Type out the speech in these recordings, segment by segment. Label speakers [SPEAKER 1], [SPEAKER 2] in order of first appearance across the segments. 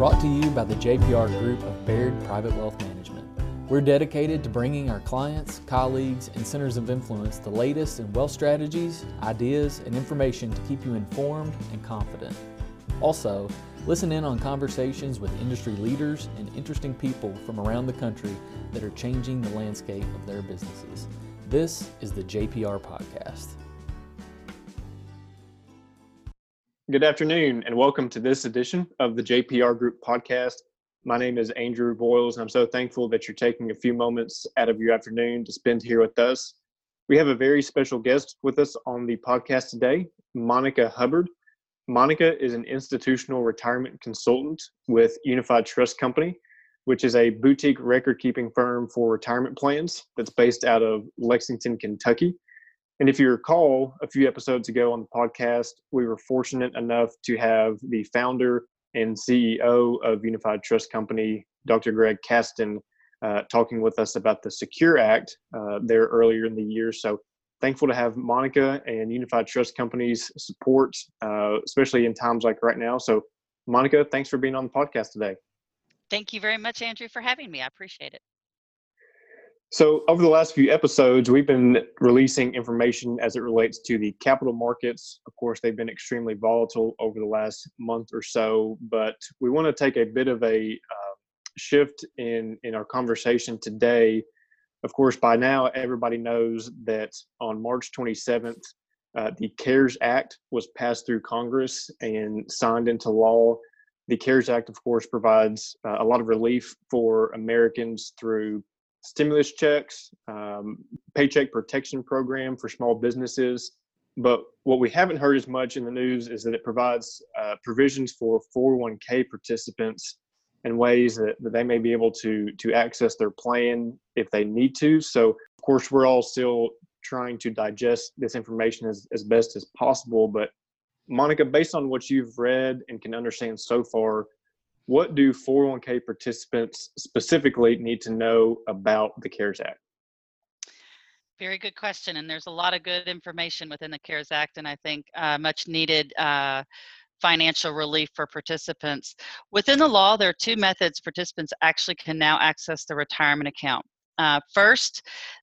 [SPEAKER 1] brought to you by the JPR Group of Baird Private Wealth Management. We're dedicated to bringing our clients, colleagues, and centers of influence the latest in wealth strategies, ideas, and information to keep you informed and confident. Also, listen in on conversations with industry leaders and interesting people from around the country that are changing the landscape of their businesses. This is the JPR Podcast.
[SPEAKER 2] Good afternoon, and welcome to this edition of the JPR Group podcast. My name is Andrew Boyles, and I'm so thankful that you're taking a few moments out of your afternoon to spend here with us. We have a very special guest with us on the podcast today, Monika Hubbard. Monika is an institutional retirement consultant with Unified Trust Company, which is a boutique record keeping firm for retirement plans that's based out of Lexington, Kentucky. And if you recall, a few episodes ago on the podcast, we were fortunate enough to have the founder and CEO of Unified Trust Company, Dr. Greg Kasten, uh, talking with us about the Secure Act uh, there earlier in the year. So thankful to have Monika and Unified Trust Company's support, uh, especially in times like right now. So, Monika, thanks for being on the podcast today.
[SPEAKER 3] Thank you very much, Andrew, for having me. I appreciate it.
[SPEAKER 2] So, over the last few episodes, we've been releasing information as it relates to the capital markets. Of course, they've been extremely volatile over the last month or so, but we want to take a bit of a uh, shift in in our conversation today. Of course, by now everybody knows that on March 27th, uh, the CARES Act was passed through Congress and signed into law. The CARES Act, of course, provides uh, a lot of relief for Americans through stimulus checks, um, paycheck protection program for small businesses. But what we haven't heard as much in the news is that it provides uh, provisions for 401k participants and ways that, that they may be able to to access their plan if they need to. So of course we're all still trying to digest this information as, as best as possible. But Monika, based on what you've read and can understand so far, what do 401k participants specifically need to know about the CARES Act?
[SPEAKER 3] Very good question. And there's a lot of good information within the CARES Act, and I think uh, much needed uh, financial relief for participants. Within the law, there are two methods participants actually can now access the retirement account. Uh, first,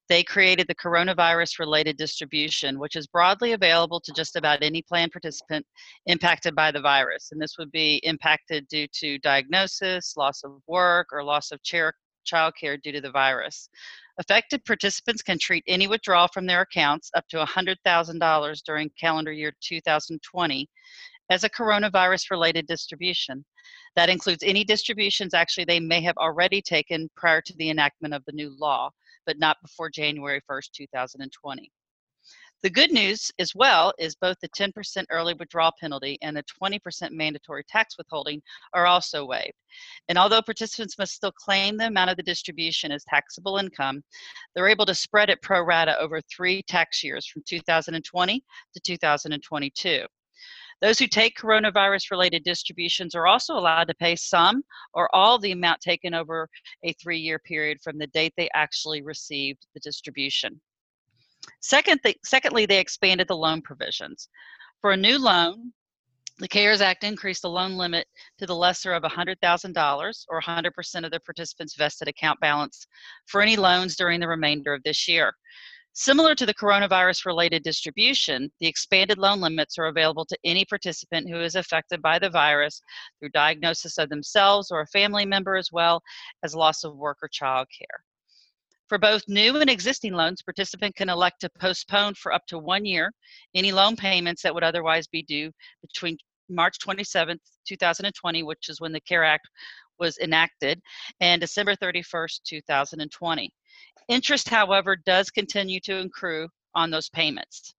[SPEAKER 3] they created the coronavirus related distribution, which is broadly available to just about any plan participant impacted by the virus. And this would be impacted due to diagnosis, loss of work, or loss of chair, child care due to the virus. Affected participants can treat any withdrawal from their accounts up to $100,000 during calendar year 2020 as a coronavirus related distribution. That includes any distributions actually they may have already taken prior to the enactment of the new law, but not before January 1st, 2020. The good news as well is both the 10% early withdrawal penalty and the 20% mandatory tax withholding are also waived. And although participants must still claim the amount of the distribution as taxable income, they're able to spread it pro rata over three tax years from 2020 to 2022. Those who take coronavirus related distributions are also allowed to pay some or all the amount taken over a three year period from the date they actually received the distribution. Second th- secondly, they expanded the loan provisions. For a new loan, the CARES Act increased the loan limit to the lesser of $100,000 or 100% of the participant's vested account balance for any loans during the remainder of this year. Similar to the coronavirus related distribution, the expanded loan limits are available to any participant who is affected by the virus through diagnosis of themselves or a family member, as well as loss of work or child care. For both new and existing loans, participant can elect to postpone for up to one year any loan payments that would otherwise be due between March 27th, 2020, which is when the CARE Act was enacted, and December 31st, 2020. Interest, however, does continue to accrue on those payments.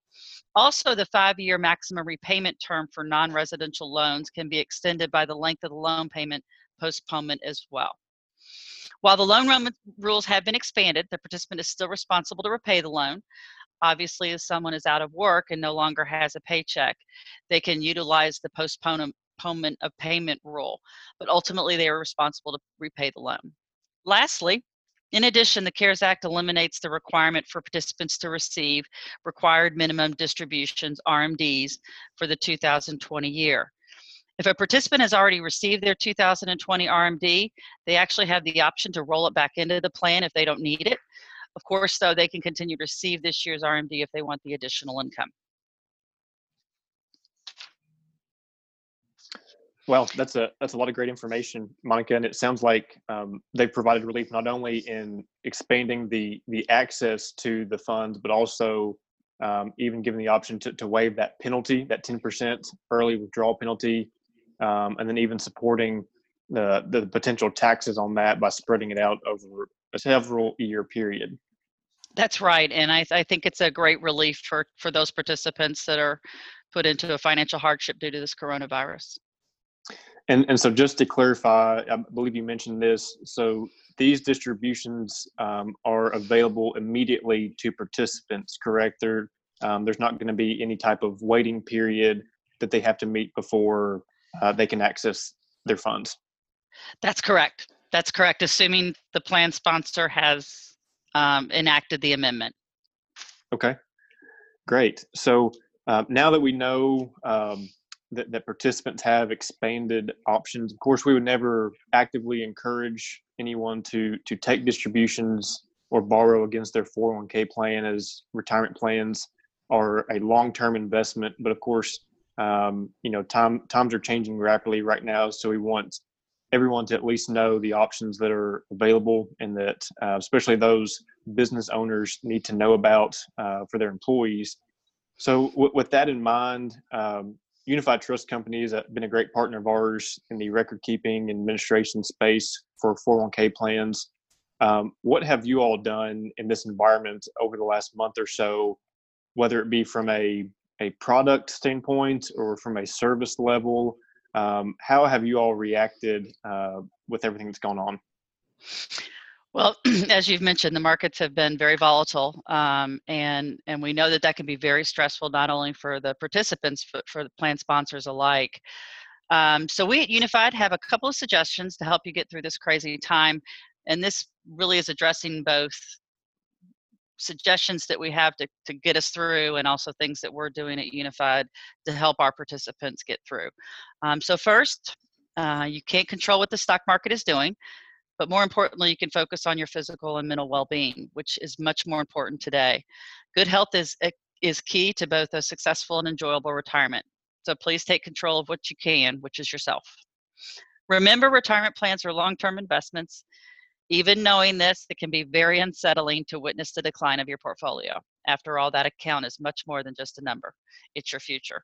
[SPEAKER 3] Also, the five year maximum repayment term for non residential loans can be extended by the length of the loan payment postponement as well. While the loan rules have been expanded, the participant is still responsible to repay the loan. Obviously, if someone is out of work and no longer has a paycheck, they can utilize the postponement of payment rule, but ultimately they are responsible to repay the loan. Lastly, in addition, the CARES Act eliminates the requirement for participants to receive required minimum distributions, RMDs, for the 2020 year. If a participant has already received their 2020 RMD, they actually have the option to roll it back into the plan if they don't need it. Of course, though, they can continue to receive this year's RMD if they want the additional income.
[SPEAKER 2] Well, that's a that's a lot of great information, Monika, and it sounds like um, they've provided relief not only in expanding the the access to the funds, but also um, even giving the option to, to waive that penalty, that ten percent early withdrawal penalty, um, and then even supporting the the potential taxes on that by spreading it out over a several year period.
[SPEAKER 3] That's right, and I, I think it's a great relief for for those participants that are put into a financial hardship due to this coronavirus.
[SPEAKER 2] And and so just to clarify, I believe you mentioned this. So these distributions um, are available immediately to participants, correct? There, um, there's not going to be any type of waiting period that they have to meet before uh, they can access their funds.
[SPEAKER 3] That's correct. That's correct. Assuming the plan sponsor has um, enacted the amendment.
[SPEAKER 2] Okay, great. So uh, now that we know um, that, that participants have expanded options. Of course, we would never actively encourage anyone to to take distributions or borrow against their 401k plan as retirement plans are a long-term investment. But of course, um, you know, time times are changing rapidly right now, so we want everyone to at least know the options that are available and that uh, especially those business owners need to know about uh, for their employees. So w- with that in mind, um, Unified Trust Company has been a great partner of ours in the record keeping and administration space for 401k plans. Um, what have you all done in this environment over the last month or so, whether it be from a, a product standpoint or from a service level? Um, how have you all reacted uh, with everything that's going on?
[SPEAKER 3] Well, as you've mentioned, the markets have been very volatile, um, and and we know that that can be very stressful not only for the participants but for the plan sponsors alike. Um, so we at Unified have a couple of suggestions to help you get through this crazy time, and this really is addressing both suggestions that we have to, to get us through and also things that we're doing at Unified to help our participants get through. Um, so first, uh, you can't control what the stock market is doing. But more importantly, you can focus on your physical and mental well-being, which is much more important today. Good health is eh, is key to both a successful and enjoyable retirement. So please take control of what you can, which is yourself. Remember, retirement plans are long-term investments. Even knowing this, it can be very unsettling to witness the decline of your portfolio. After all, that account is much more than just a number. It's your future.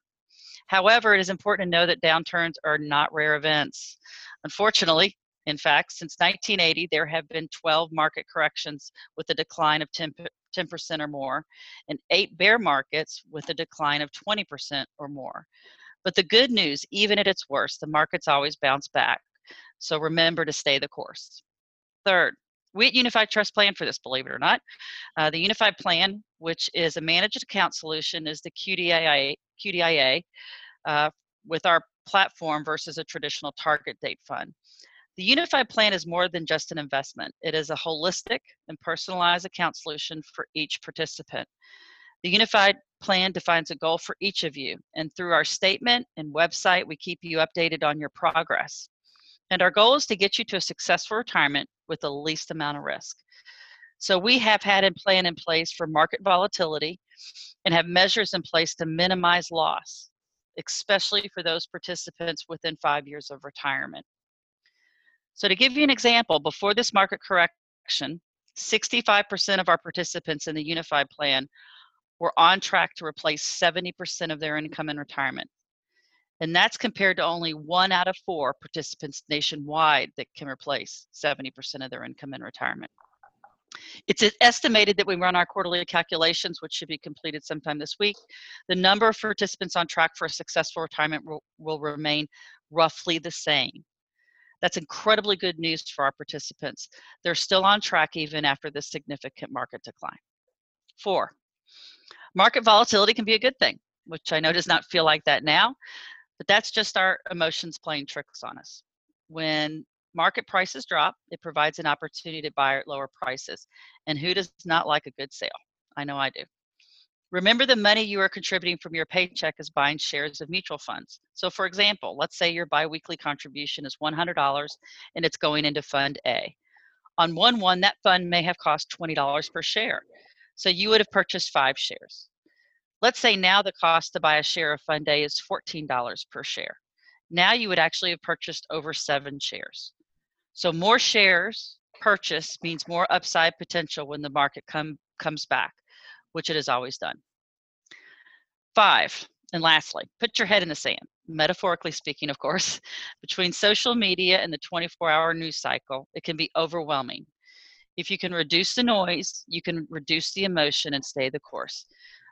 [SPEAKER 3] However, it is important to know that downturns are not rare events. Unfortunately, in fact, since 1980, there have been 12 market corrections with a decline of 10, 10% or more, and eight bear markets with a decline of 20% or more. But the good news, even at its worst, the markets always bounce back. So remember to stay the course. Third, we at Unified Trust plan for this, believe it or not. Uh, the Unified Plan, which is a managed account solution, is the QDIA, QDIA uh, with our platform versus a traditional target date fund. The Unified Plan is more than just an investment. It is a holistic and personalized account solution for each participant. The Unified Plan defines a goal for each of you, and through our statement and website, we keep you updated on your progress. And our goal is to get you to a successful retirement with the least amount of risk. So we have had a plan in place for market volatility and have measures in place to minimize loss, especially for those participants within five years of retirement. So to give you an example, before this market correction, 65% of our participants in the unified plan were on track to replace 70% of their income in retirement. And that's compared to only one out of four participants nationwide that can replace 70% of their income in retirement. It's estimated that we run our quarterly calculations, which should be completed sometime this week. The number of participants on track for a successful retirement will, will remain roughly the same. That's incredibly good news for our participants. They're still on track even after this significant market decline. Four, market volatility can be a good thing, which I know does not feel like that now, but that's just our emotions playing tricks on us. When market prices drop, it provides an opportunity to buy at lower prices. And who does not like a good sale? I know I do. Remember the money you are contributing from your paycheck is buying shares of mutual funds. So for example, let's say your biweekly contribution is $100 and it's going into fund A. On 1-1, that fund may have cost $20 per share. So you would have purchased five shares. Let's say now the cost to buy a share of fund A is $14 per share. Now you would actually have purchased over seven shares. So more shares purchased means more upside potential when the market come, comes back which it has always done. Five, and lastly, put your head in the sand, metaphorically speaking, of course. Between social media and the 24 hour news cycle, it can be overwhelming. If you can reduce the noise, you can reduce the emotion and stay the course.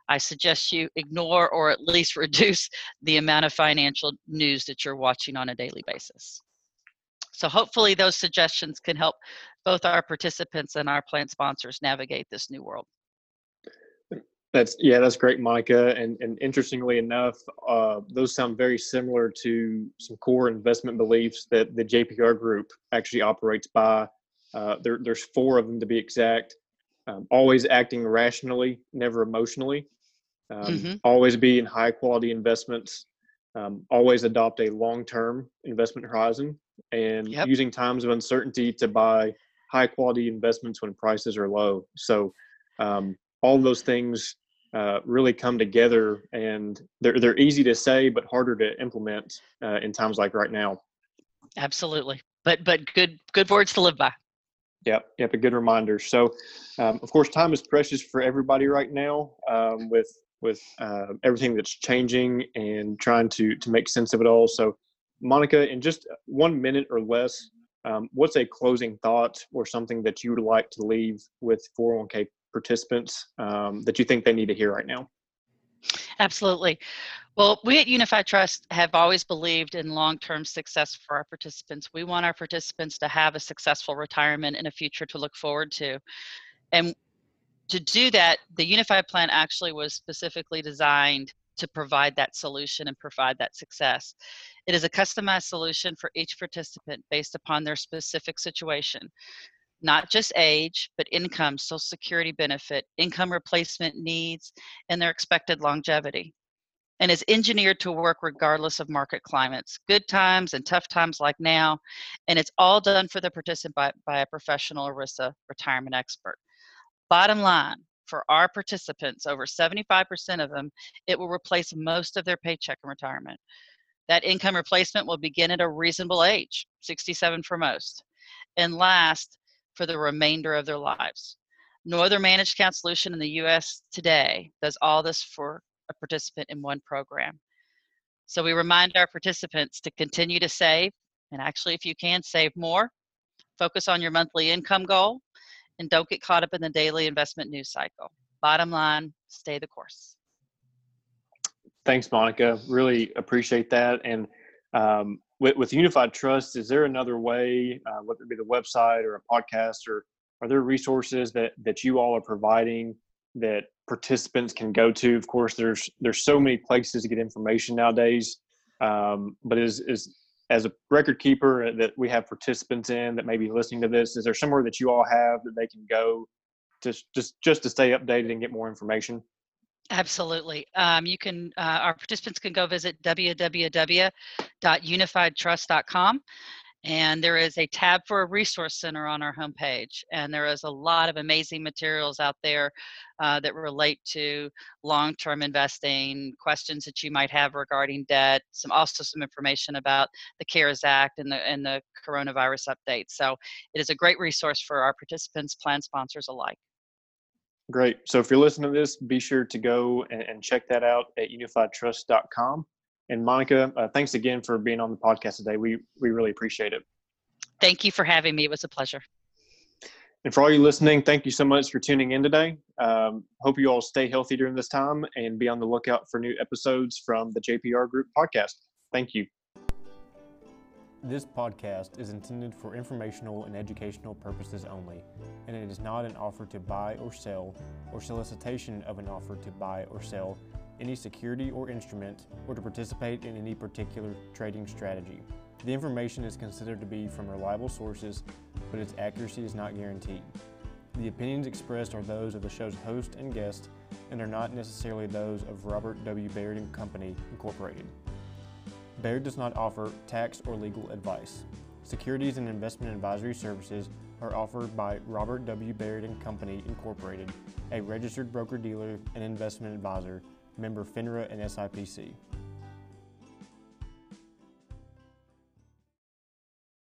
[SPEAKER 3] I suggest you ignore or at least reduce the amount of financial news that you're watching on a daily basis. So hopefully those suggestions can help both our participants and our plan sponsors navigate this new world.
[SPEAKER 2] That's yeah, that's great, Monika. And and interestingly enough, uh, those sound very similar to some core investment beliefs that the JPR Group actually operates by. Uh, there, there's four of them to be exact. Um, always acting rationally, never emotionally. Um, mm-hmm. Always be in high quality investments. Um, always adopt a long term investment horizon, and yep. using times of uncertainty to buy high quality investments when prices are low. So um, all those things uh, really come together and they're, they're easy to say but harder to implement uh, in times like right now.
[SPEAKER 3] Absolutely. But but good good words to live by.
[SPEAKER 2] Yep yep a good reminder. So um, of course time is precious for everybody right now um, with with uh, everything that's changing and trying to to make sense of it all. So Monika in just one minute or less um, what's a closing thought or something that you would like to leave with 401k participants um, that you think they need to hear right now?
[SPEAKER 3] Absolutely. Well, we at Unified Trust have always believed in long term success for our participants. We want our participants to have a successful retirement and a future to look forward to. And to do that, the Unified Plan actually was specifically designed to provide that solution and provide that success. It is a customized solution for each participant based upon their specific situation not just age, but income, social security benefit, income replacement needs, and their expected longevity. And is engineered to work regardless of market climates, good times and tough times like now. And it's all done for the participant by, by a professional ERISA retirement expert. Bottom line, for our participants, over 75% of them, it will replace most of their paycheck in retirement. That income replacement will begin at a reasonable age, 67 for most. And last, for the remainder of their lives. No other managed account solution in the US today does all this for a participant in one program. So we remind our participants to continue to save, and actually, if you can, save more. Focus on your monthly income goal, and don't get caught up in the daily investment news cycle. Bottom line, stay the course.
[SPEAKER 2] Thanks, Monika. Really appreciate that. And um, with, with Unified Trust, is there another way, uh, whether it be the website or a podcast, or are there resources that that you all are providing that participants can go to? Of course, there's there's so many places to get information nowadays, um, but is is as a record keeper that we have participants in that may be listening to this, is there somewhere that you all have that they can go to just just to stay updated and get more information?
[SPEAKER 3] Absolutely. Um, you can, uh, our participants can go visit www.unifiedtrust.com. And there is a tab for a resource center on our homepage. And there is a lot of amazing materials out there uh, that relate to long term investing, questions that you might have regarding debt, some also some information about the CARES Act and the, and the coronavirus update. So it is a great resource for our participants, plan sponsors alike.
[SPEAKER 2] Great. So if you're listening to this, be sure to go and, and check that out at unifiedtrust.com. And Monika, uh, thanks again for being on the podcast today. We we really appreciate it.
[SPEAKER 3] Thank you for having me. It was a pleasure.
[SPEAKER 2] And for all you listening, thank you so much for tuning in today. Um, hope you all stay healthy during this time and be on the lookout for new episodes from the JPR Group podcast. Thank you.
[SPEAKER 4] This podcast is intended for informational and educational purposes only, and it is not an offer to buy or sell or solicitation of an offer to buy or sell any security or instrument or to participate in any particular trading strategy. The information is considered to be from reliable sources, but its accuracy is not guaranteed.
[SPEAKER 2] The opinions expressed are those of the show's host and guest and are not necessarily those of Robert W. Baird and Company, Incorporated. Baird does not offer tax or legal advice. Securities and investment advisory services are offered by Robert W. Baird Company, Incorporated, a registered broker-dealer and investment advisor, member FINRA and SIPC.